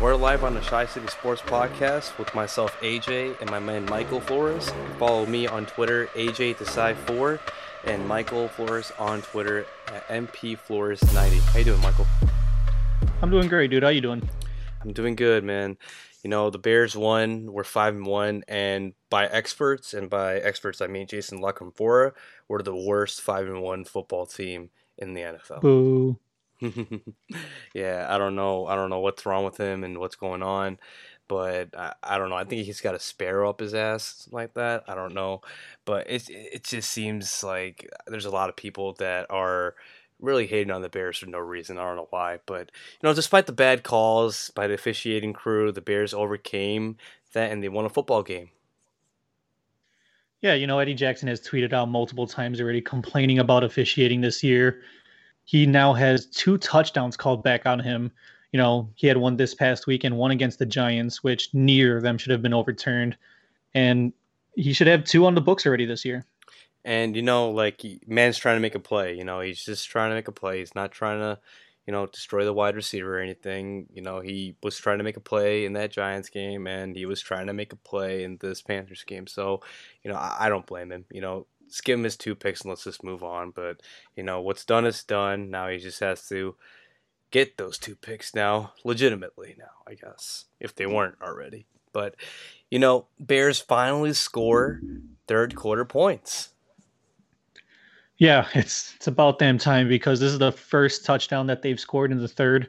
and we're live on the Shy City Sports Podcast with myself, AJ, and my man Michael Flores. Follow me on Twitter, AJ Desai4, and Michael Flores on Twitter at MPFlores90. How you doing, Michael? I'm doing great, dude. How you doing? I'm doing good, man. You know, the Bears won. We're five and one, and by experts, and by experts I mean Jason La Canfora, we're the worst five and one football team in the NFL. Boo. yeah, I don't know. I don't know what's wrong with him and what's going on, but I, I don't know. I think he's got a sparrow up his ass like that. I don't know, but it it just seems like there's a lot of people that are really hating on the Bears for no reason. I don't know why, but you know, despite the bad calls by the officiating crew, the Bears overcame that and they won a football game. Yeah, you know, Eddie Jackson has tweeted out multiple times already complaining about officiating this year he now has two touchdowns called back on him. You know, he had one this past week and one against the Giants, which neither of them should have been overturned. And he should have two on the books already this year. And you know, like man's trying to make a play. You know, he's just trying to make a play. He's not trying to, you know, destroy the wide receiver or anything. You know, he was trying to make a play in that Giants game, and he was trying to make a play in this Panthers game. So, you know, I, I don't blame him. You know, skim his two picks and let's just move on. But you know what's done is done. Now he just has to get those two picks now, legitimately now, I guess, if they weren't already. But you know, Bears finally score third quarter points. Yeah, it's it's about damn time because this is the first touchdown that they've scored in the third.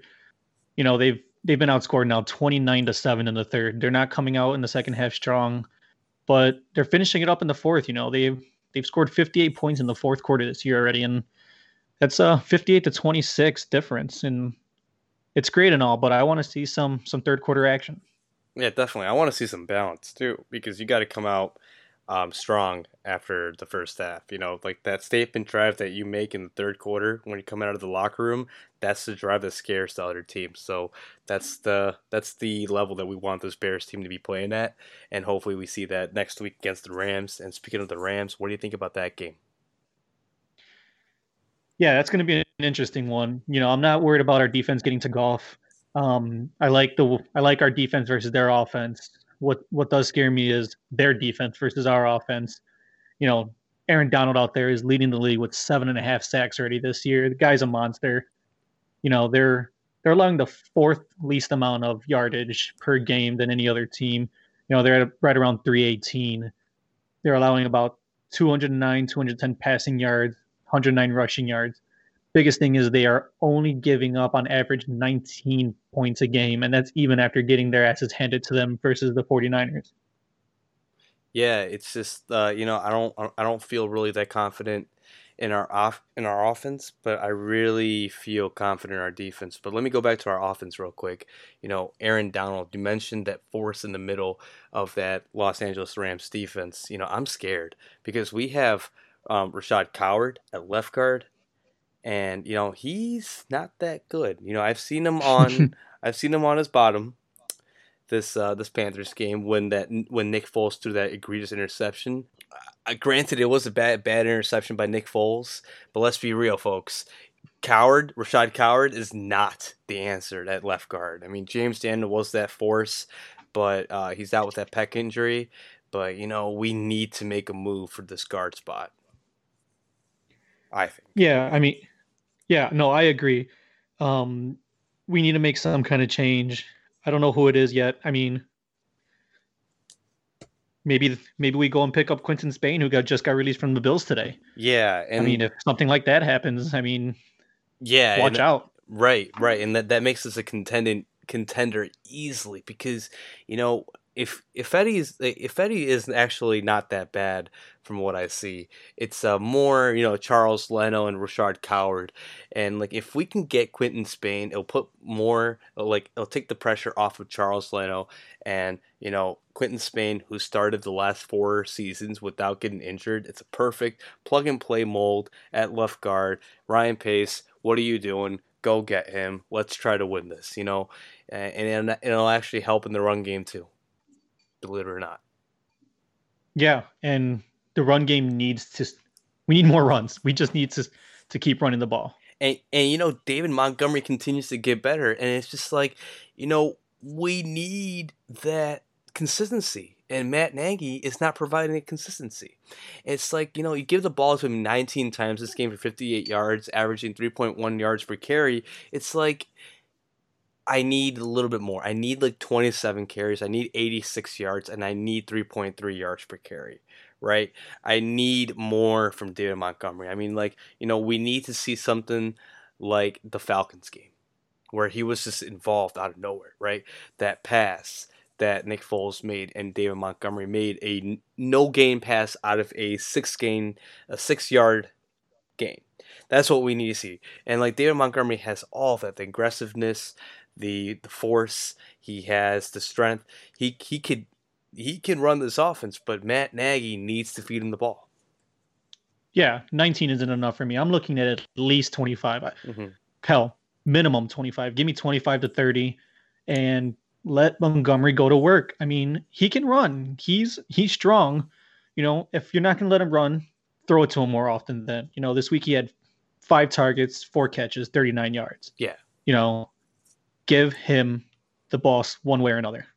You know, they've they've been outscored now 29 to 7 in the third. They're not coming out in the second half strong, but they're finishing it up in the fourth, you know. They they've scored 58 points in the fourth quarter this year already, and that's a 58 to 26 difference. And it's great and all, but I want to see some some third quarter action. Yeah, definitely. I want to see some balance too, because you got to come out um, strong after the first half. You know, like that statement drive that you make in the third quarter when you come out of the locker room, that's the drive that scares the other team. So that's the that's the level that we want this Bears team to be playing at, and hopefully we see that next week against the Rams. And speaking of the Rams, what do you think about that game? Yeah, that's going to be an interesting one. You know, I'm not worried about our defense getting to Goff. Um, I like the I like our defense versus their offense what what does scare me is their defense versus our offense. You know, Aaron Donald out there is leading the league with seven and a half sacks already this year. The guy's a monster. You know, they're they're allowing the fourth least amount of yardage per game than any other team. You know, they're at right around 318. They're allowing about 209, 210 passing yards, 109 rushing yards biggest thing is they are only giving up on average 19 points a game and that's even after getting their asses handed to them versus the 49ers yeah it's just uh, you know i don't i don't feel really that confident in our off in our offense but i really feel confident in our defense. But let me go back to our offense real quick. You know aaron donald you mentioned that force in the middle of that los angeles rams defense. You know i'm scared because we have um, Rashad Coward at left guard and you know he's not that good. You know, I've seen him on I've seen him on his bottom this uh, this Panthers game when that when Nick Foles threw that egregious interception. Uh, granted, it was a bad bad interception by Nick Foles, but let's be real, folks. Coward, Rashad Coward is not the answer at left guard. I mean, James Daniel was that force, but uh, he's out with that pec injury. But you know, we need to make a move for this guard spot. I think. Yeah, I mean, yeah, no, I agree. Um, we need to make some kind of change. I don't know who it is yet. I mean, maybe maybe we go and pick up Quinton Spain, who got just got released from the Bills today. Yeah, and I mean, if something like that happens, I mean, yeah, watch out. Right, right, and that that makes us a contending contender easily because you know if Ifedi is Ifedi is actually not that bad from what I see, it's uh, more you know Charles Leno and Rashad Coward, and like if we can get Quinton Spain, it'll put more like it'll take the pressure off of Charles Leno and you know Quinton Spain, who started the last four seasons without getting injured. It's a perfect plug and play mold at left guard. Ryan Pace, what are you doing? Go get him. Let's try to win this. You know, and, and it'll actually help in the run game too believe it or not. Yeah, and the run game needs to. We need more runs. We just need to to keep running the ball. And and you know David Montgomery continues to get better, and it's just like you know we need that consistency. And Matt Nagy is not providing a consistency. It's like, you know, you give the ball to him 19 times this game for 58 yards, averaging 3.1 yards per carry. It's like, I need a little bit more. I need like 27 carries. I need 86 yards, and I need 3.3 yards per carry, right? I need more from David Montgomery. I mean, like, you know, we need to see something like the Falcons game where he was just involved out of nowhere, right? That pass that Nick Foles made and David Montgomery made a no gain pass out of a six gain, a six yard gain. That's what we need to see. And like David Montgomery has all that the aggressiveness, the the force, he has the strength. He he could he can run this offense, but Matt Nagy needs to feed him the ball. Yeah, 19 isn't enough for me. I'm looking at at least 25. Mm-hmm. Hell, minimum 25. Give me 25 to 30 and let Montgomery go to work. I mean, he can run. He's he's strong. You know, if you're not going to let him run, throw it to him more often than, you know, this week he had five targets, four catches, 39 yards. Yeah. You know, give him the boss one way or another.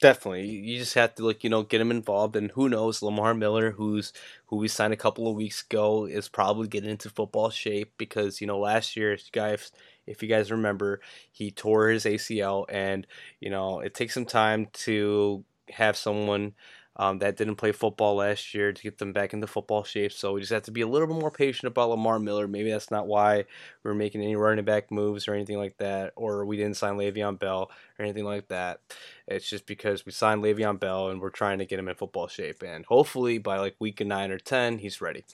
Definitely, you just have to like you know get him involved, and who knows, Lamar Miller, who's who we signed a couple of weeks ago, is probably getting into football shape because you know last year, guys, if you guys remember, he tore his ACL, and you know it takes some time to have someone um, that didn't play football last year to get them back into football shape. So we just have to be a little bit more patient about Lamar Miller. Maybe that's not why we're making any running back moves or anything like that, or we didn't sign Le'Veon Bell or anything like that. It's just because we signed Le'Veon Bell and we're trying to get him in football shape. And hopefully by like week nine or 10, he's ready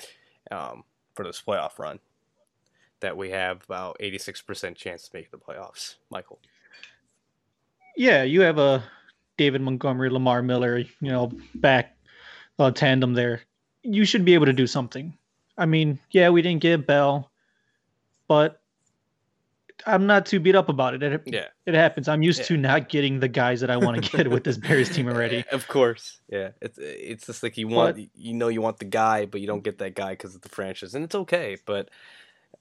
um, for this playoff run that we have about 86% chance to make the playoffs. Michael. Yeah, you have a David Montgomery, Lamar Miller, you know, back uh, tandem there, you should be able to do something. I mean, yeah, we didn't get Bell, but I'm not too beat up about it. It, yeah. it happens. I'm used yeah. to not getting the guys that I want to get with this Bears team already. Of course, yeah. It's it's just like you want, but, you know, you want the guy, but you don't get that guy because of the franchise, and it's okay. But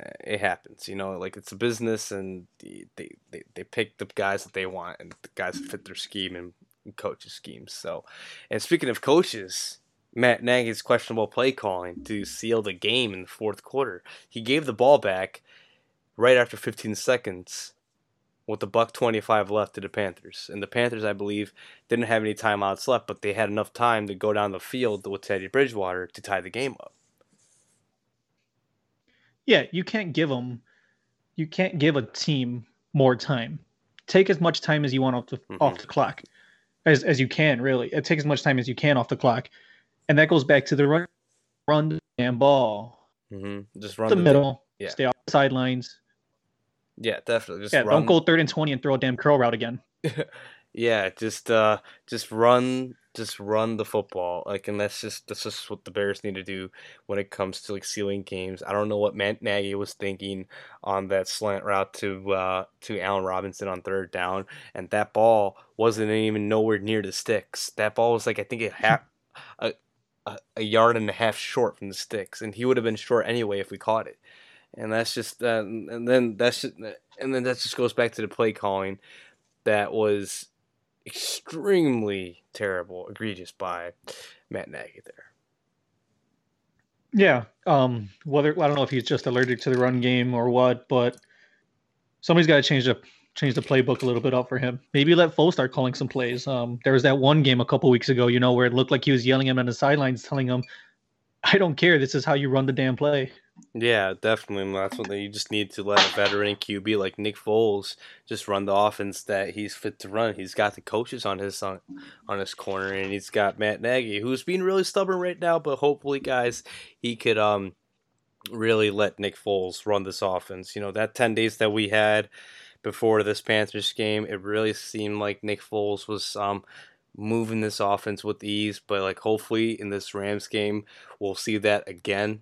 uh, it happens, you know. Like it's a business, and they they they pick the guys that they want, and the guys that fit their scheme, and coaches' schemes. So, and speaking of coaches, Matt Nagy's questionable play calling to seal the game in the fourth quarter. He gave the ball back right after 15 seconds with the buck 25 left to the Panthers. And the Panthers, I believe, didn't have any timeouts left, but they had enough time to go down the field with Teddy Bridgewater to tie the game up. Yeah, you can't give them you can't give a team more time. Take as much time as you want off the mm-hmm. off the clock as as you can. Really, it takes as much time as you can off the clock, and that goes back to the run, run the damn ball. Mm-hmm. Just run the, the middle. Yeah. Stay off the sidelines. Yeah, definitely. Just yeah, run. don't go third and twenty and throw a damn curl route again. yeah, just uh, just run just run the football. Like, and that's just that's just what the Bears need to do when it comes to like sealing games. I don't know what Matt Nagy was thinking on that slant route to uh, to Allen Robinson on third down, and that ball wasn't even nowhere near the sticks. That ball was like I think it half a, a, a yard and a half short from the sticks, and he would have been short anyway if we caught it. And that's just uh, and then that's just, and then that just goes back to the play calling that was extremely terrible, egregious by Matt Nagy there. Yeah. Um, whether I don't know if he's just allergic to the run game or what, but somebody's got to change the change the playbook a little bit up for him. Maybe let Foles start calling some plays. Um, there was that one game a couple weeks ago, you know, where it looked like he was yelling at him on the sidelines, telling him, "I don't care. This is how you run the damn play." Yeah, definitely. That's what you just need to let a veteran QB like Nick Foles just run the offense that he's fit to run. He's got the coaches on his on, on his corner, and he's got Matt Nagy, who's being really stubborn right now. But hopefully, guys, he could um really let Nick Foles run this offense. You know that ten days that we had before this Panthers game, it really seemed like Nick Foles was um moving this offense with ease. But like, hopefully, in this Rams game, we'll see that again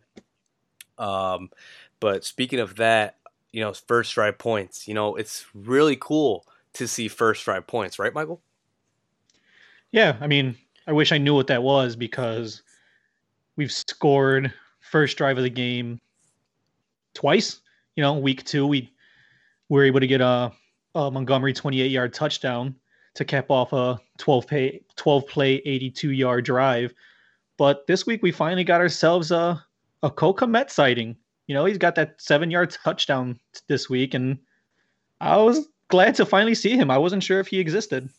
um, but speaking of that, you know, first drive points, you know, it's really cool to see first drive points, right, Michael? Yeah, I mean, I wish I knew what that was because we've scored first drive of the game twice. You know, week two we were able to get a uh, Montgomery 28 yard touchdown to cap off a 12 play 12 play 82 yard drive. But this week we finally got ourselves a a Cole Kmet sighting. You know, he's got that seven yard touchdown this week, and I was glad to finally see him. I wasn't sure if he existed.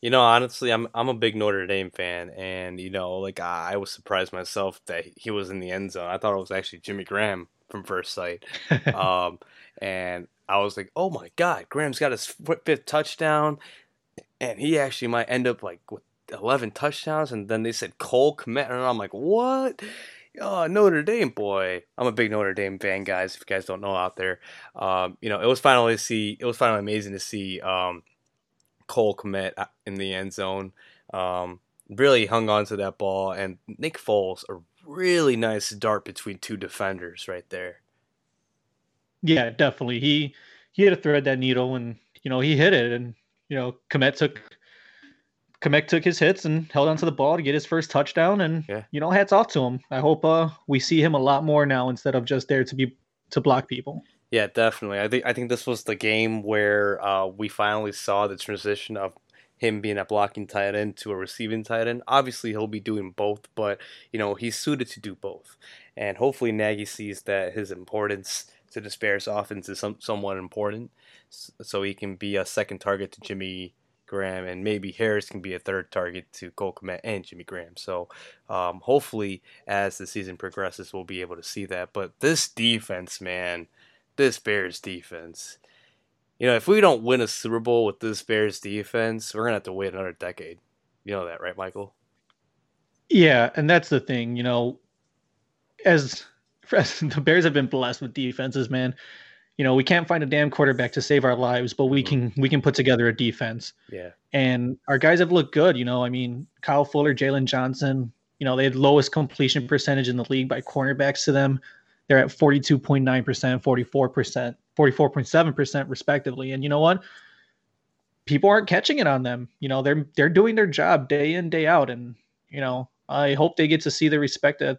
You know, honestly, I'm I'm a big Notre Dame fan, and you know, like I, I was surprised myself that he was in the end zone. I thought it was actually Jimmy Graham from first sight, um, and I was like, oh my god, Graham's got his fifth touchdown, and he actually might end up like with 11 touchdowns. And then they said Cole Kmet, and I'm like, what? Oh, Notre Dame boy. I'm a big Notre Dame fan, guys. If you guys don't know out there, um, you know, it was finally see. It was finally amazing to see um, Cole Kmet uh, in the end zone. Um, really hung on to that ball, and Nick Foles, a really nice dart between two defenders right there. Yeah, definitely. He he had to thread that needle, and you know he hit it, and you know Kmet took Kmet took his hits and held onto the ball to get his first touchdown, and yeah. you know hats off to him. I hope uh, we see him a lot more now instead of just there to be to block people. Yeah, definitely. I think I think this was the game where uh, we finally saw the transition of him being a blocking tight end to a receiving tight end. Obviously, he'll be doing both, but you know he's suited to do both, and hopefully Nagy sees that his importance to the Bears offense is some, somewhat important, so he can be a second target to Jimmy Graham, and maybe Harris can be a third target to Cole Kmet and Jimmy Graham. So um, hopefully, as the season progresses, we'll be able to see that. But this defense, man, this Bears defense. You know, if we don't win a Super Bowl with this Bears defense, we're gonna have to wait another decade. You know that, right, Michael? Yeah, and that's the thing. You know, as the Bears have been blessed with defenses, man. You know, we can't find a damn quarterback to save our lives, but we mm-hmm. can we can put together a defense. Yeah. And our guys have looked good. You know, I mean, Kyle Fuller, Jaylon Johnson. You know, they had lowest completion percentage in the league by cornerbacks to them. They're at 42.9%, 44%, 44.7% respectively. And you know what? People aren't catching it on them. You know, they're they're doing their job day in, day out. And, you know, I hope they get to see the respect that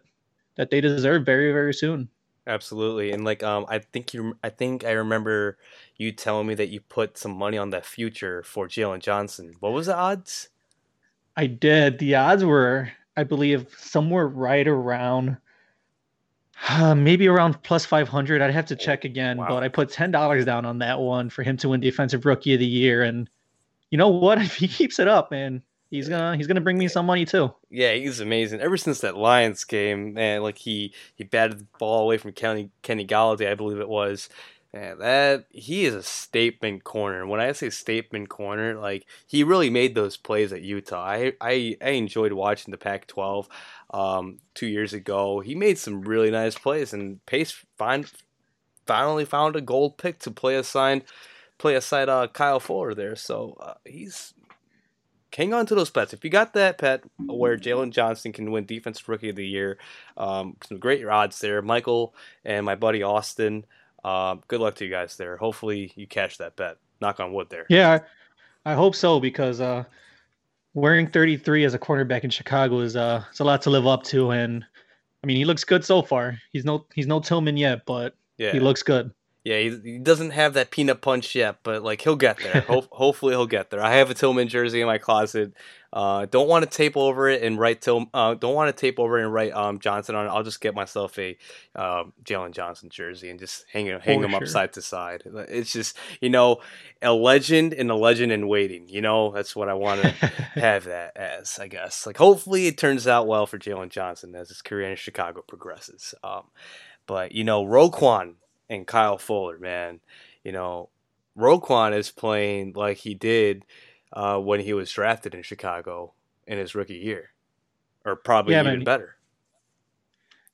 that they deserve very, very soon. Absolutely. And like um I think you I think I remember you telling me that you put some money on that future for Jaylon Johnson. What was the odds? I did. The odds were, I believe, somewhere right around uh, maybe around plus 500. I'd have to check again, wow. but I put $10 down on that one for him to win defensive rookie of the year. And you know what? If he keeps it up, man, he's gonna he's gonna bring me some money too. Yeah, he's amazing. Ever since that Lions game, man, like he he batted the ball away from Kenny Kenny Golladay, I believe it was. Man, that he is a statement corner. When I say statement corner, like he really made those plays at Utah. I I, I enjoyed watching the Pac-12 um, two years ago. He made some really nice plays, and Pace find, finally found a gold pick to play aside play aside uh, Kyle Fuller there. So uh, he's hang on to those pets. If you got that pet where Jaylon Johnson can win Defensive Rookie of the Year, um, some great odds there. Michael and my buddy Austin. Uh, good luck to you guys there. Hopefully you catch that bet. Knock on wood there. Yeah, I hope so because uh, wearing 33 as a cornerback in Chicago is uh, it's a lot to live up to. And I mean, he looks good so far. He's no he's no Tillman yet, but yeah. he looks good. Yeah, he, he doesn't have that peanut punch yet, but like he'll get there. Ho- hopefully, he'll get there. I have a Tillman jersey in my closet. Uh, don't want to tape over it and write Till. Uh, don't want to tape over and write um, Johnson on it. I'll just get myself a um, Jaylon Johnson jersey and just hang him hang them sure. up side to side. It's just you know a legend and a legend in waiting. You know that's what I want to have that as. I guess like hopefully it turns out well for Jaylon Johnson as his career in Chicago progresses. Um, but you know Roquan and Kyle Fuller, man. You know, Roquan is playing like he did uh, when he was drafted in Chicago in his rookie year, or probably yeah, even man. better.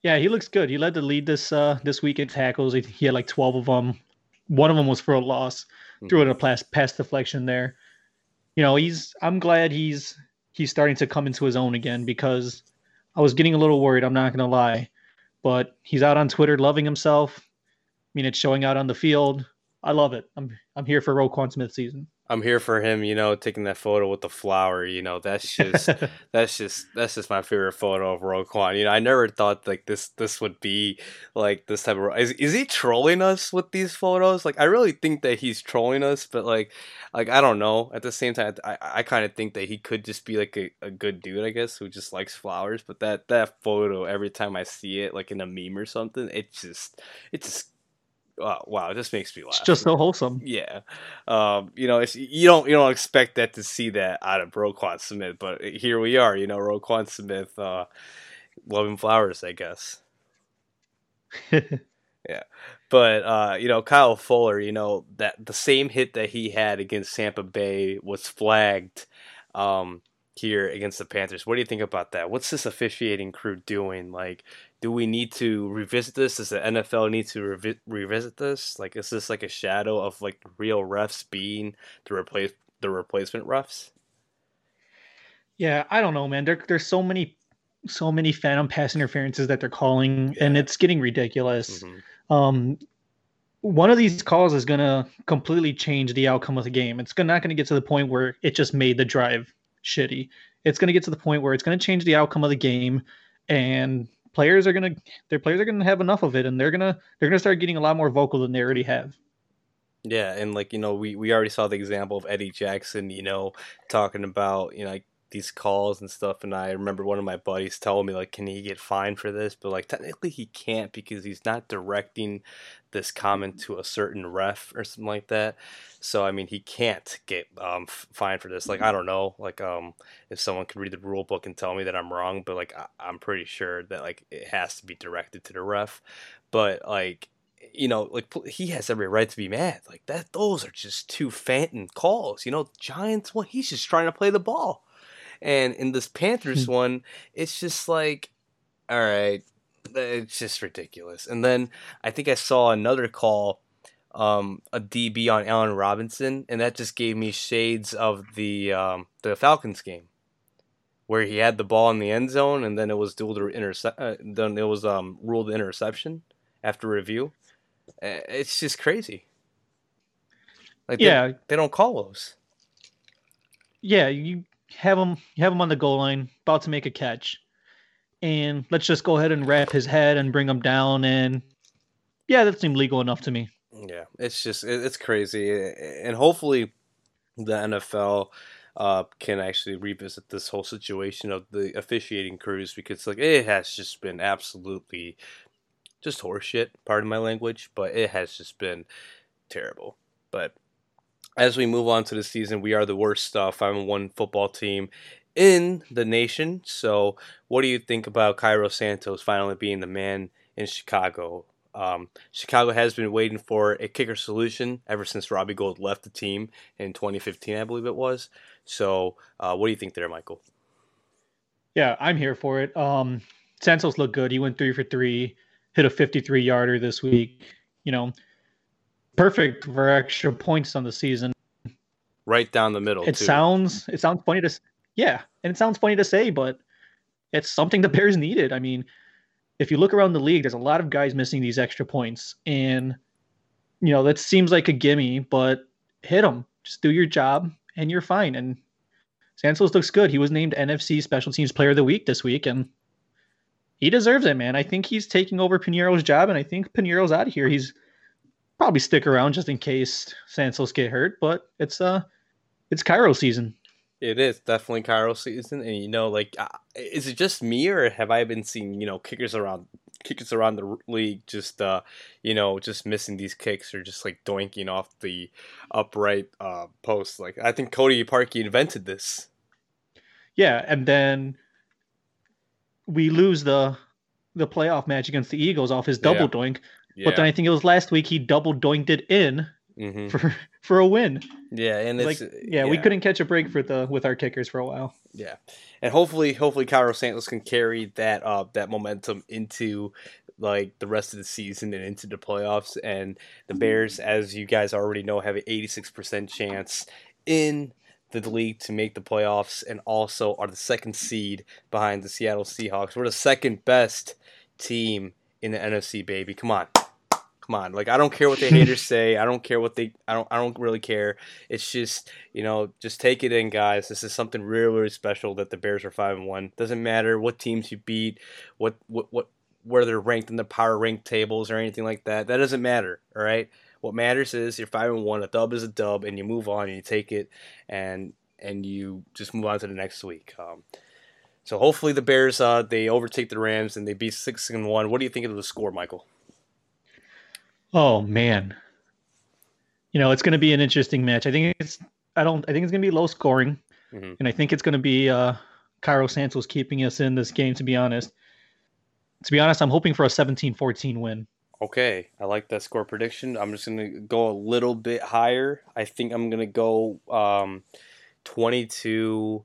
Yeah, he looks good. He led the lead this uh, this week in tackles. He had like twelve of them. One of them was for a loss. Mm-hmm. Threw it a pass, pass deflection there. You know, he's. I'm glad he's he's starting to come into his own again because I was getting a little worried. I'm not gonna lie, but he's out on Twitter loving himself mean, it's showing out on the field. I love it. I'm I'm here for Roquan Smith season. I'm here for him, you know, taking that photo with the flower. You know, that's just that's just that's just my favorite photo of Roquan. You know, I never thought like this this would be like this type of. Is is he trolling us with these photos? Like, I really think that he's trolling us, but like, like I don't know. At the same time, I I kind of think that he could just be like a, a good dude, I guess, who just likes flowers. But that that photo, every time I see it, like in a meme or something, it just it just oh, wow, this makes me laugh. It's just so wholesome. Yeah, um, you know, you don't you don't expect that to see that out of Roquan Smith, but here we are. You know, Roquan Smith, uh, loving flowers, I guess. yeah, but uh, you know, Kyle Fuller, you know that the same hit that he had against Tampa Bay was flagged. Um, here against the Panthers. What do you think about that? What's this officiating crew doing? Like, do we need to revisit this? Does the NFL need to revi- revisit this? Like, is this like a shadow of like real refs being the replace the replacement refs? Yeah, I don't know, man. There, there's so many, so many phantom pass interferences that they're calling, yeah. and it's getting ridiculous. Mm-hmm. Um, one of these calls is gonna completely change the outcome of the game. It's not gonna get to the point where it just made the drive shitty. It's gonna get to the point where it's gonna change the outcome of the game, and players are gonna their players are gonna have enough of it, and they're gonna they're gonna start getting a lot more vocal than they already have. Yeah, and like you know, we we already saw the example of Eddie Jackson, you know, talking about you know like these calls and stuff and I remember one of my buddies telling me like can he get fined for this but like technically he can't because he's not directing this comment to a certain ref or something like that so I mean he can't get um, fined for this like I don't know like um if someone could read the rule book and tell me that I'm wrong but like I- I'm pretty sure that like it has to be directed to the ref but like you know, like he has every right to be mad. Like that, those are just two phantom calls. You know, Giants one, he's just trying to play the ball. And in this Panthers hmm. one, it's just like, all right, it's just ridiculous. And then I think I saw another call, um, a DB on Allen Robinson, and that just gave me shades of the um, the Falcons game, where he had the ball in the end zone, and then it was dual intercept. Uh, then it was um, ruled interception after review. It's just crazy. Like yeah, they, they don't call those. Yeah, you have them you have him on the goal line, about to make a catch, and let's just go ahead and wrap his head and bring him down. And yeah, that seemed legal enough to me. Yeah, it's just it's crazy, and hopefully the NFL uh, can actually revisit this whole situation of the officiating crews because like it has just been absolutely just horseshit. Pardon my language, but it has just been terrible. But as we move on to the season, we are the worst stuff. I'm one football team in the nation. So, what do you think about Cairo Santos finally being the man in Chicago? Um, Chicago has been waiting for a kicker solution ever since Robbie Gould left the team in 2015, I believe it was. So, uh, what do you think there, Michael? Yeah, I'm here for it. Um, Santos looked good. He went three for three, hit a 53 yarder this week. You know, perfect for extra points on the season. Right down the middle. It too. sounds it sounds funny to yeah, and it sounds funny to say, but it's something the Bears needed. I mean, if you look around the league, there's a lot of guys missing these extra points, and you know that seems like a gimme, but hit them. Just do your job, and you're fine. And Santos looks good. He was named NFC Special Teams Player of the Week this week, and he deserves it, man. I think he's taking over Pineiro's job, and I think Pineiro's out of here. He's probably stick around just in case Santos get hurt, but it's uh it's Cairo season. It is definitely Cairo season, and you know, like, uh, is it just me or have I been seeing you know kickers around kickers around the league just uh you know just missing these kicks or just like doinking off the upright uh post? Like, I think Cody Parkey invented this. Yeah, and then we lose the the playoff match against the Eagles off his double yeah. doink, yeah. But then I think it was last week he double doinked it in mm-hmm. for for a win. Yeah, and like yeah, yeah, we couldn't catch a break for the with our kickers for a while. Yeah, and hopefully, hopefully, Cairo Santos can carry that uh that momentum into like the rest of the season and into the playoffs. And the Bears, as you guys already know, have an eighty six percent chance in the league to make the playoffs, and also are the second seed behind the Seattle Seahawks. We're the second best team in the NFC, baby. Come on. Come on, like I don't care what the haters say. I don't care what they. I don't. I don't really care. It's just you know, just take it in, guys. This is something really, really special that the Bears are five and one. Doesn't matter what teams you beat, what what what where they're ranked in the power rank tables or anything like that. That doesn't matter. All right. What matters is you're five and one. A dub is a dub, and you move on and you take it, and and you just move on to the next week. Um, so hopefully the Bears uh, they overtake the Rams and they beat six and one. What do you think of the score, Michael? Oh man, you know it's going to be an interesting match. I think it's I don't I think it's going to be low scoring, mm-hmm. and I think it's going to be uh, Cairo Santos keeping us in this game. To be honest, to be honest, I'm hoping for a 17-14 win. Okay, I like that score prediction. I'm just going to go a little bit higher. I think I'm going to go um, 22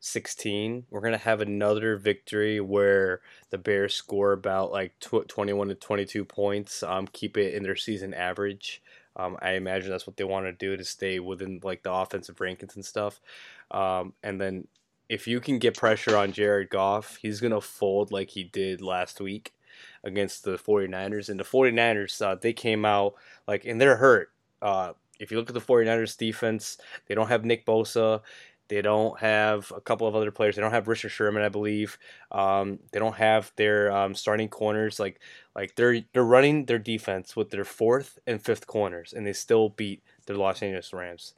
16. We're going to have another victory where the Bears score about like 21 to 22 points, um, keep it in their season average. Um, I imagine that's what they want to do to stay within like the offensive rankings and stuff. Um, and then if you can get pressure on Jared Goff, he's going to fold like he did last week against the 49ers. And the 49ers, uh, they came out like, and they're hurt. Uh, if you look at the 49ers defense, they don't have Nick Bosa. They don't have a couple of other players. They don't have Richard Sherman, I believe. Um, they don't have their um, starting corners. Like like they're they're running their defense with their fourth and fifth corners, and they still beat the Los Angeles Rams.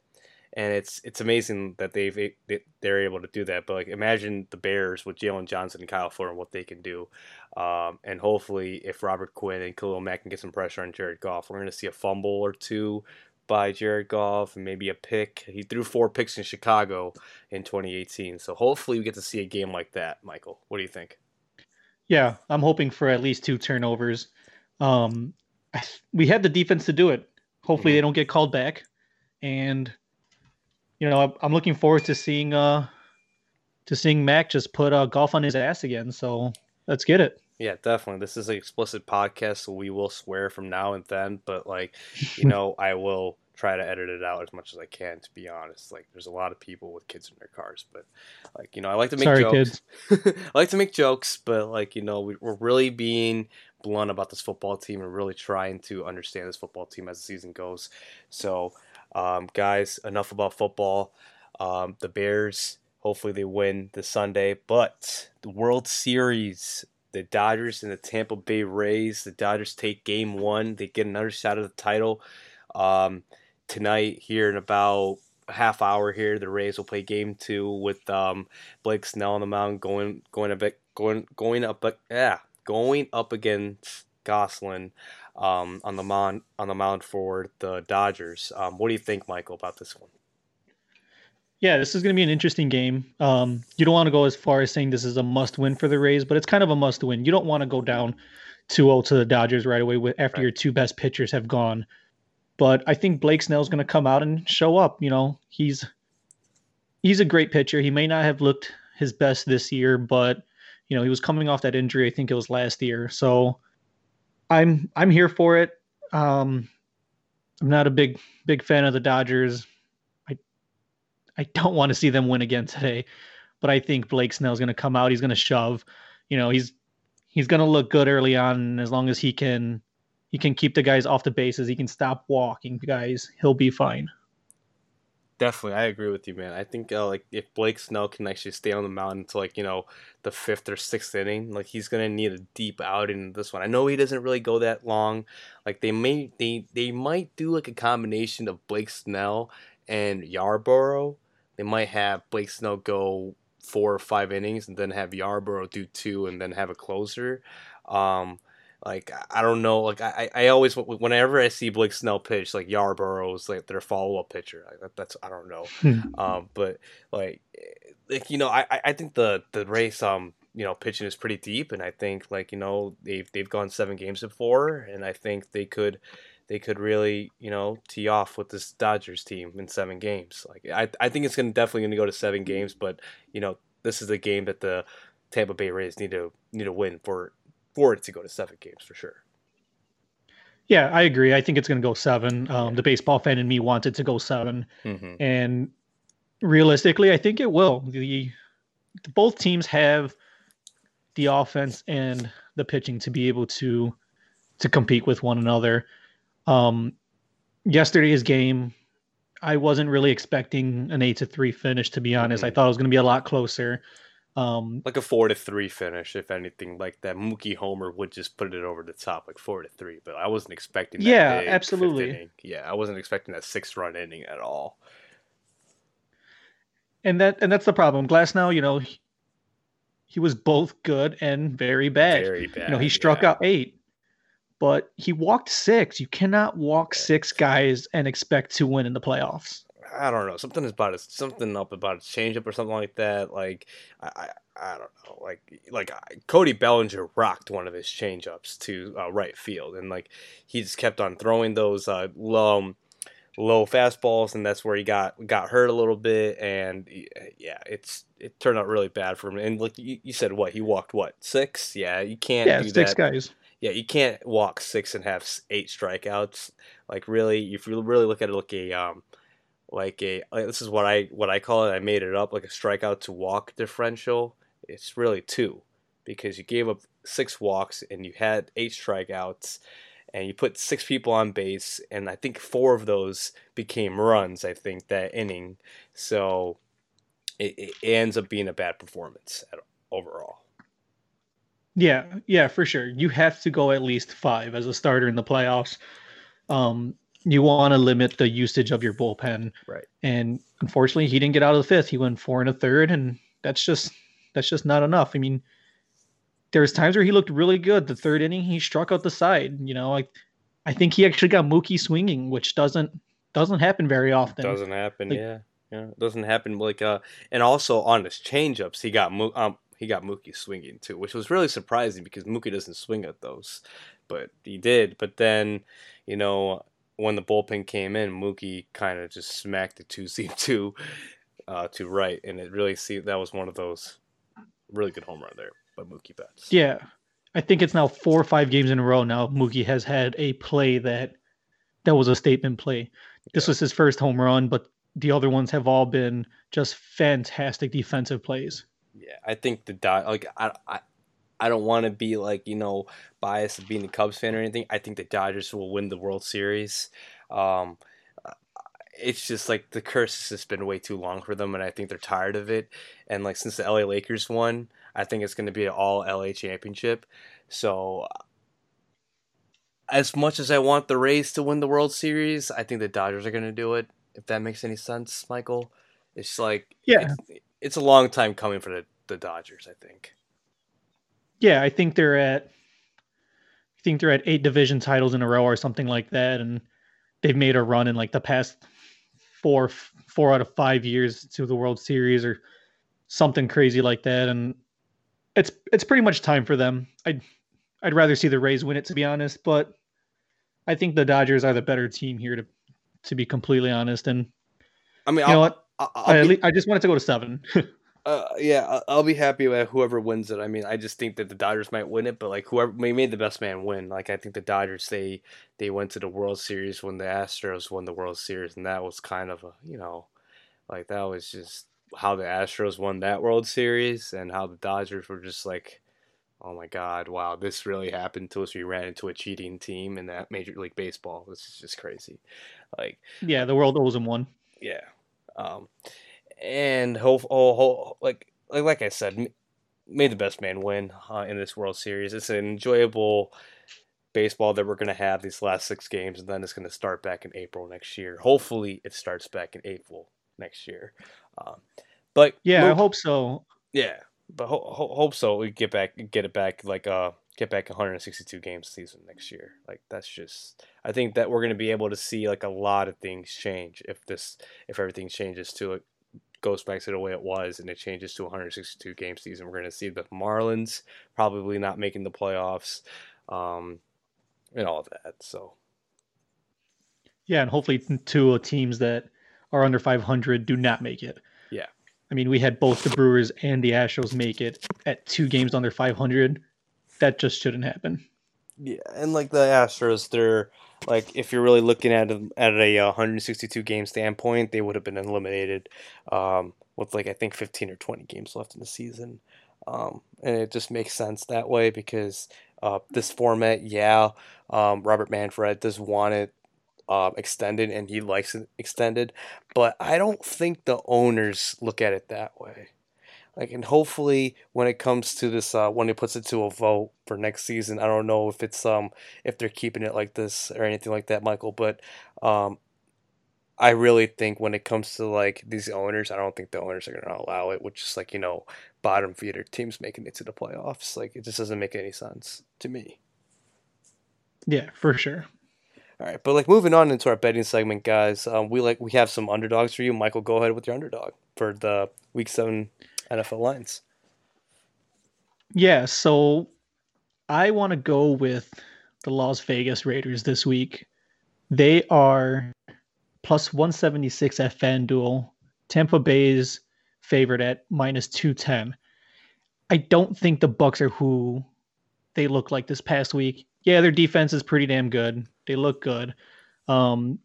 And it's it's amazing that they've they, they're able to do that. But like imagine the Bears with Jaylon Johnson and Kyle Fuller what they can do. Um, and hopefully, if Robert Quinn and Khalil Mack can get some pressure on Jared Goff, we're going to see a fumble or two by Jared Goff and maybe a pick. He threw four picks in Chicago in 2018. So hopefully we get to see a game like that, Michael. What do you think? Yeah, I'm hoping for at least two turnovers. Um, we had the defense to do it. Hopefully mm-hmm. they don't get called back. And you know, I'm looking forward to seeing uh to seeing Mack just put uh, Goff on his ass again. So let's get it. Yeah, definitely. This is an explicit podcast, so we will swear from now and then. But like, you know, I will try to edit it out as much as I can. To be honest, like, there's a lot of people with kids in their cars, but like, you know, I like to make Sorry, jokes. I like to make jokes, but like, you know, we, we're really being blunt about this football team and really trying to understand this football team as the season goes. So, um, guys, enough about football. Um, the Bears, hopefully, they win this Sunday, but the World Series the Dodgers and the Tampa Bay Rays. The Dodgers take game one. They get another shot at the title um, tonight here in about half hour here. The Rays will play game two with um, Blake Snell on the mound going going a bit going going up yeah going up against Gonsolin um, on the mound on the mound for the Dodgers. Um, what do you think, Michael, about this one? Yeah, this is going to be an interesting game. Um, you don't want to go as far as saying this is a must win for the Rays, but it's kind of a must win. You don't want to go down 2-0 to the Dodgers right away with, after right. your two best pitchers have gone. But I think Blake Snell's going to come out and show up. You know, he's he's a great pitcher. He may not have looked his best this year, but you know, he was coming off that injury. I think it was last year. So I'm I'm here for it. Um, I'm not a big big fan of the Dodgers. I don't want to see them win again today, but I think Blake Snell's going to come out. He's going to shove. You know, he's he's going to look good early on, as long as he can he can keep the guys off the bases. He can stop walking guys. He'll be fine. Definitely, I agree with you, man. I think uh, like if Blake Snell can actually stay on the mound until like you know the fifth or sixth inning, like he's gonna need a deep outing in this one. I know he doesn't really go that long. Like they may they they might do like a combination of Blake Snell and Yarbrough they might have Blake Snell go four or five innings and then have Yarbrough do two and then have a closer. Um, like I don't know. Like I, I always whenever I see Blake Snell pitch, like Yarbrough is like their follow up pitcher. Like that's I don't know. Hmm. um, but like like you know I I think the the race um you know pitching is pretty deep and I think like you know they've they've gone seven games before and I think they could they could really, you know, tee off with this Dodgers team in seven games. Like I, I think it's gonna definitely gonna go to seven games, but you know, this is a game that the Tampa Bay Rays need to need to win for for it to go to seven games for sure. Yeah, I agree. I think it's going to go seven. Um, the baseball fan in me wanted to go 7 mm-hmm. and realistically, I think it will. The both teams have the offense and the pitching to be able to to compete with one another. Um, yesterday's game, I wasn't really expecting an eight to three finish. To be honest, mm-hmm. I thought it was going to be a lot closer. Um, like a four to three finish, if anything, like that Mookie Homer would just put it over the top, like four to three. But I wasn't expecting. That. Yeah, absolutely. Yeah, I wasn't expecting that six run inning at all. And that and that's the problem. Glasnow, you know, he, he was both good and very bad. Very bad. You know, he struck yeah. out eight, but he walked six. You cannot walk six guys and expect to win in the playoffs. I don't know. Something about it. Something up about his changeup or something like that. Like I, I, I don't know. Like like Cody Bellinger rocked one of his changeups to uh, right field, and like he just kept on throwing those uh, low low fastballs, and that's where he got got hurt a little bit. And yeah, it's it turned out really bad for him. And like you, you said, what he walked what six? Yeah, you can't yeah, do six that. guys. Yeah, you can't walk six and have eight strikeouts. Like really, if you really look at it like a um, like a like this is what I what I call it. I made it up like a strikeout to walk differential. It's really two because you gave up six walks and you had eight strikeouts and you put six people on base and I think four of those became runs. I think that inning, so it, it ends up being a bad performance overall. Yeah, yeah, for sure. You have to go at least five as a starter in the playoffs. Um, you want to limit the usage of your bullpen. Right. And unfortunately, he didn't get out of the fifth. He went four and a third, and that's just that's just not enough. I mean, there was times where he looked really good. The third inning, he struck out the side. You know, I I think he actually got Mookie swinging, which doesn't doesn't happen very often. Doesn't happen, like, yeah. Yeah, it doesn't happen like uh, and also on his changeups, he got um he got Mookie swinging too, which was really surprising because Mookie doesn't swing at those, but he did. But then, you know, when the bullpen came in, Mookie kind of just smacked the two seam two uh, to right, and it really see that was one of those really good home run there by Mookie Betts. Yeah, I think it's now four or five games in a row now. Mookie has had a play that that was a statement play. This yeah. was his first home run, but the other ones have all been just fantastic defensive plays. Yeah, I think the dot like I I I don't want to be like you know biased of being a Cubs fan or anything. I think the Dodgers will win the World Series. Um, it's just like the curse has just been way too long for them, and I think they're tired of it. And like since the LA Lakers won, I think it's going to be an all LA championship. So as much as I want the Rays to win the World Series, I think the Dodgers are going to do it. If that makes any sense, Michael. It's like yeah, it's, it's a long time coming for the, the Dodgers. I think. Yeah, I think they're at. I think they're at eight division titles in a row or something like that, and they've made a run in like the past four four out of five years to the World Series or something crazy like that, and it's it's pretty much time for them. I'd I'd rather see the Rays win it to be honest, but I think the Dodgers are the better team here to to be completely honest. And I mean, you I'll, know what? I, be, I just wanted to go to seven. uh, yeah, I'll be happy with whoever wins it. I mean, I just think that the Dodgers might win it, but like whoever we made the best man win. Like I think the Dodgers they they went to the World Series when the Astros won the World Series, and that was kind of a you know, like that was just how the Astros won that World Series and how the Dodgers were just like, oh my God, wow, this really happened to us. We ran into a cheating team in that Major League Baseball. This is just crazy. Like, yeah, the world owes them one. Yeah. Um, and hope, oh, oh, like, like, like I said, may the best man win uh, in this World Series. It's an enjoyable baseball that we're going to have these last six games, and then it's going to start back in April next year. Hopefully, it starts back in April next year. Um, but yeah, move, I hope so. Yeah, but ho- ho- hope so. We get back, get it back, like uh, get back 162 games season next year. Like that's just, I think that we're gonna be able to see like a lot of things change if this, if everything changes to it, goes back to the way it was, and it changes to 162 game season. We're gonna see the Marlins probably not making the playoffs, um, and all of that. So. Yeah, and hopefully two teams that are under 500 do not make it. Yeah. I mean, we had both the Brewers and the Astros make it at two games under 500. That just shouldn't happen. Yeah, and like the Astros, they're like if you're really looking at a, at a 162 game standpoint, they would have been eliminated um, with like I think 15 or 20 games left in the season. Um, and it just makes sense that way because Uh, this format, yeah, um, Robert Manfred does want it um, extended and he likes it extended, but I don't think the owners look at it that way. Like, and hopefully, when it comes to this, uh, when he puts it to a vote for next season, I don't know if it's um if they're keeping it like this or anything like that, Michael. But um, I really think when it comes to like these owners, I don't think the owners are gonna allow it. Which is like you know bottom feeder teams making it to the playoffs. Like it just doesn't make any sense to me. Yeah, for sure. All right, but like moving on into our betting segment, guys, um, we like we have some underdogs for you. Michael, go ahead with your underdog for the week seven NFL lines. Yeah, so I want to go with the Las Vegas Raiders this week. They are plus 176 at FanDuel. Tampa Bay's favorite at minus 210. I don't think the Bucs are who they look like this past week. Yeah, their defense is pretty damn good. They look good. Um,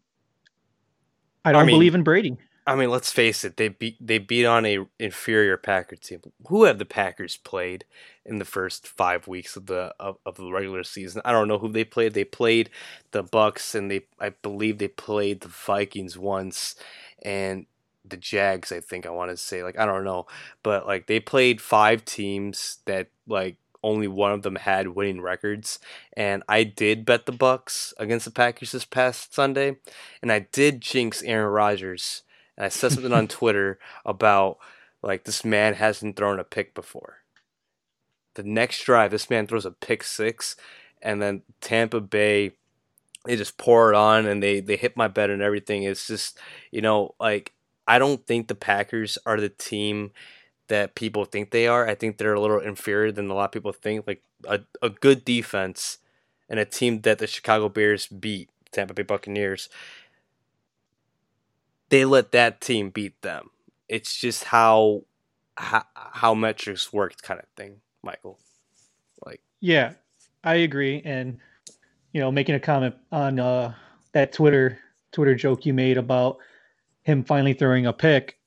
I don't I mean, believe in Brady. I mean, let's face it. They beat they beat on a inferior Packers team. Who have the Packers played in the first five weeks of the of, of the regular season? I don't know who they played. They played the Bucs, and they I believe they played the Vikings once, and the Jags. I think I want to say like I don't know, but like they played five teams that like only one of them had winning records and I did bet the Bucs against the Packers this past Sunday and I did jinx Aaron Rodgers and I said something on Twitter about like this man hasn't thrown a pick before. The next drive, this man throws a pick six, and then Tampa Bay, they just pour it on and they they hit my bet and everything. It's just you know like I don't think the Packers are the team that people think they are. I think they're a little inferior than a lot of people think. Like a, a good defense and a team that the Chicago Bears beat, Tampa Bay Buccaneers, they let that team beat them. It's just how how, how metrics worked, kind of thing, Michael. Like Yeah, I agree and you know, making a comment on uh that Twitter Twitter joke you made about him finally throwing a pick.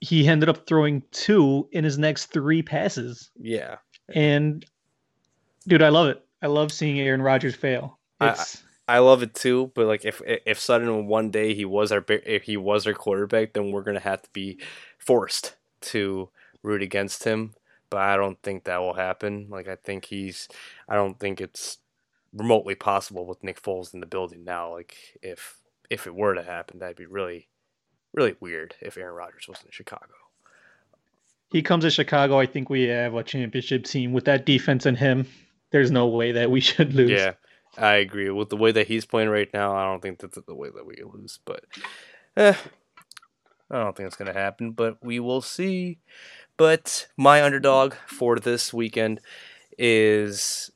He ended up throwing two in his next 3 passes. Yeah. And dude, I love it. I love seeing Aaron Rodgers fail. It's I love it too, but like if if suddenly one day he was our if he was our quarterback, then we're gonna have to be forced to root against him. But I don't think that will happen. Like I think he's, I don't think it's remotely possible with Nick Foles in the building now. Like if if it were to happen, that'd be really, really weird if Aaron Rodgers was in Chicago. He comes to Chicago. I think we have a championship team with that defense and him. There's no way that we should lose. Yeah, I agree with the way that he's playing right now. I don't think that's the way that we lose, but eh, I don't think it's gonna happen. But we will see. But my underdog for this weekend is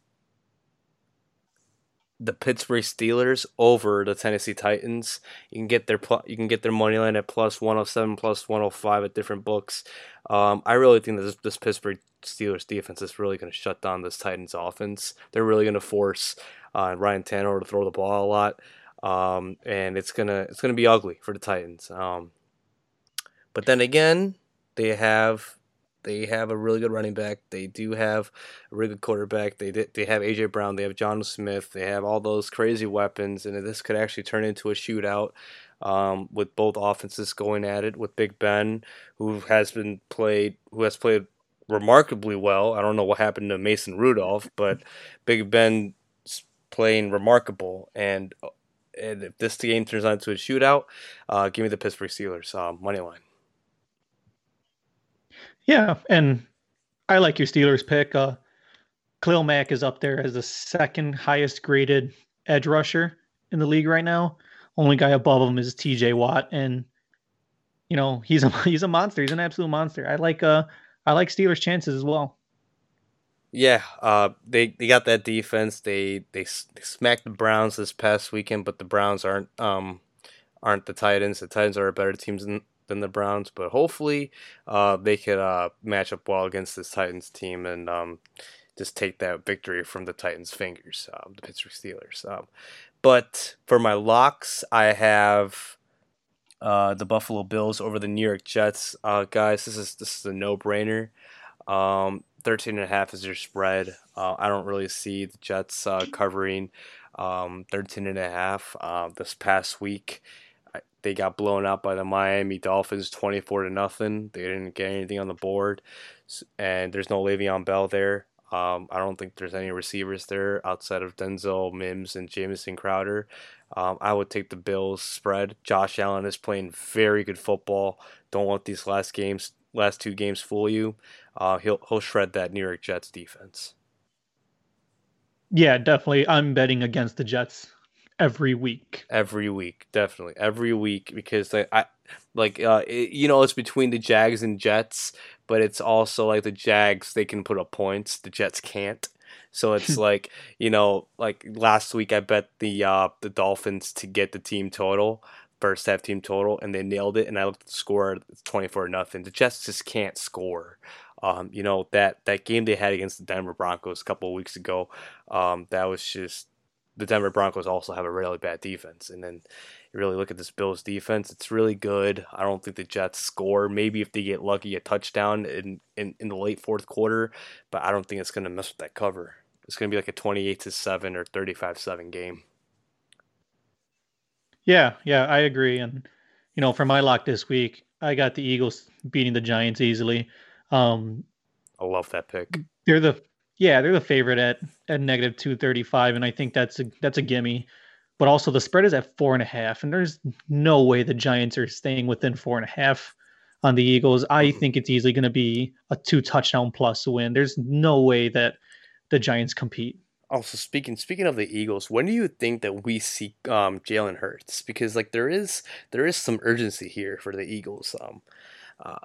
the Pittsburgh Steelers over the Tennessee Titans. You can get their pl- you can get their money line at plus 107, plus 105 at different books. Um, I really think that this, this Pittsburgh Steelers defense is really going to shut down this Titans offense. They're really going to force uh, Ryan Tannehill to throw the ball a lot, um, and it's gonna it's gonna be ugly for the Titans. Um, but then again, they have they have a really good running back. They do have a really good quarterback. They they have AJ Brown. They have Jonnu Smith. They have all those crazy weapons, and this could actually turn into a shootout. Um, with both offenses going at it, with Big Ben, who has been played, who has played remarkably well. I don't know what happened to Mason Rudolph, but Big Ben playing remarkable. And, and if this game turns into a shootout, uh, give me the Pittsburgh Steelers uh, money line. Yeah, and I like your Steelers pick. Uh, Khalil Mack is up there as the second highest graded edge rusher in the league right now. Only guy above him is T.J. Watt, and you know he's a he's a monster. He's an absolute monster. I like uh I like Steelers' chances as well. Yeah, uh, they they got that defense. They, they they smacked the Browns this past weekend, but the Browns aren't um aren't the Titans. The Titans are a better team than than the Browns, but hopefully uh, they could uh, match up well against this Titans team and um, just take that victory from the Titans' fingers, um, the Pittsburgh Steelers. Um, but for my locks, I have uh, the Buffalo Bills over the New York Jets. Uh, guys, this is this is a no brainer. Um, 13 and a half is their spread. Uh, I don't really see the Jets uh, covering um, 13 and a half uh, this past week. They got blown out by the Miami Dolphins 24 to nothing. They didn't get anything on the board, and there's no Le'Veon Bell there. Um, I don't think there's any receivers there outside of Denzel Mims and Jamison Crowder. Um, I would take the Bills spread. Josh Allen is playing very good football. Don't let these last games, last two games, fool you. Uh, he'll he'll shred that New York Jets defense. Yeah, definitely. I'm betting against the Jets every week. Every week, definitely every week because they, I like uh, it, you know it's between the Jags and Jets, but it's also like the Jags they can put up points, the Jets can't. So it's like you know, like last week I bet the uh, the Dolphins to get the team total, first half team total, and they nailed it. And I looked at the score, twenty four nothing. The Jets just can't score. Um, you know that that game they had against the Denver Broncos a couple of weeks ago, um, that was just the Denver Broncos also have a really bad defense, and then you really look at this Bills defense, it's really good. I don't think the Jets score. Maybe if they get lucky, a touchdown in, in, in the late fourth quarter, but I don't think it's going to mess with that cover. It's going to be like a 28 to 7 or 35 7 game. Yeah, yeah, I agree. And, you know, for my lock this week, I got the Eagles beating the Giants easily. Um, I love that pick. They're the yeah, they're the favorite at at negative two thirty five, and I think that's a that's a gimme but also the spread is at four and a half, and there's no way the Giants are staying within four and a half on the Eagles. I mm-hmm. think it's easily going to be a two touchdown plus win. There's no way that the Giants compete. Also, speaking speaking of the Eagles, when do you think that we see um, Jalen Hurts? Because like there is there is some urgency here for the Eagles. Um, uh,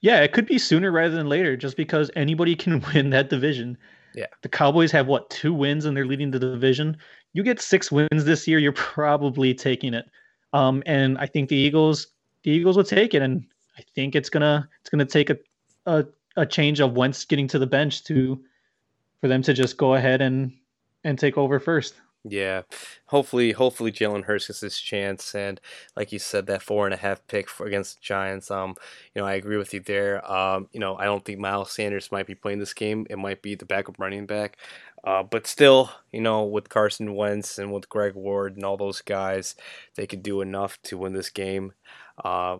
yeah, it could be sooner rather than later, just because anybody can win that division. Yeah, the Cowboys have what two wins and they're leading the division you get six wins this year, you're probably taking it. Um, and I think the Eagles, the Eagles will take it, and I think it's gonna it's gonna take a, a a change of Wentz getting to the bench to for them to just go ahead and and take over first. Yeah, hopefully, hopefully Jalen Hurts gets his chance, and like you said, that four and a half pick for against the Giants. Um, you know, I agree with you there. Um, you know, I don't think Miles Sanders might be playing this game. It might be the backup running back, uh, but still, you know, with Carson Wentz and with Greg Ward and all those guys, they could do enough to win this game. Uh,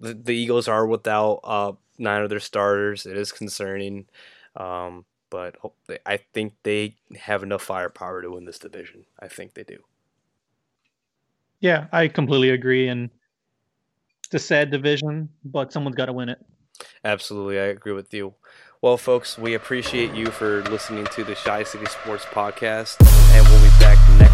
the, the Eagles are without uh, nine of their starters. It is concerning. Um, but I think they have enough firepower to win this division. I think they do. Yeah, I completely agree. And it's a sad division, but someone's got to win it. Absolutely, I agree with you. Well, folks, we appreciate you for listening to the Chi City Sports Podcast, and we'll be back next.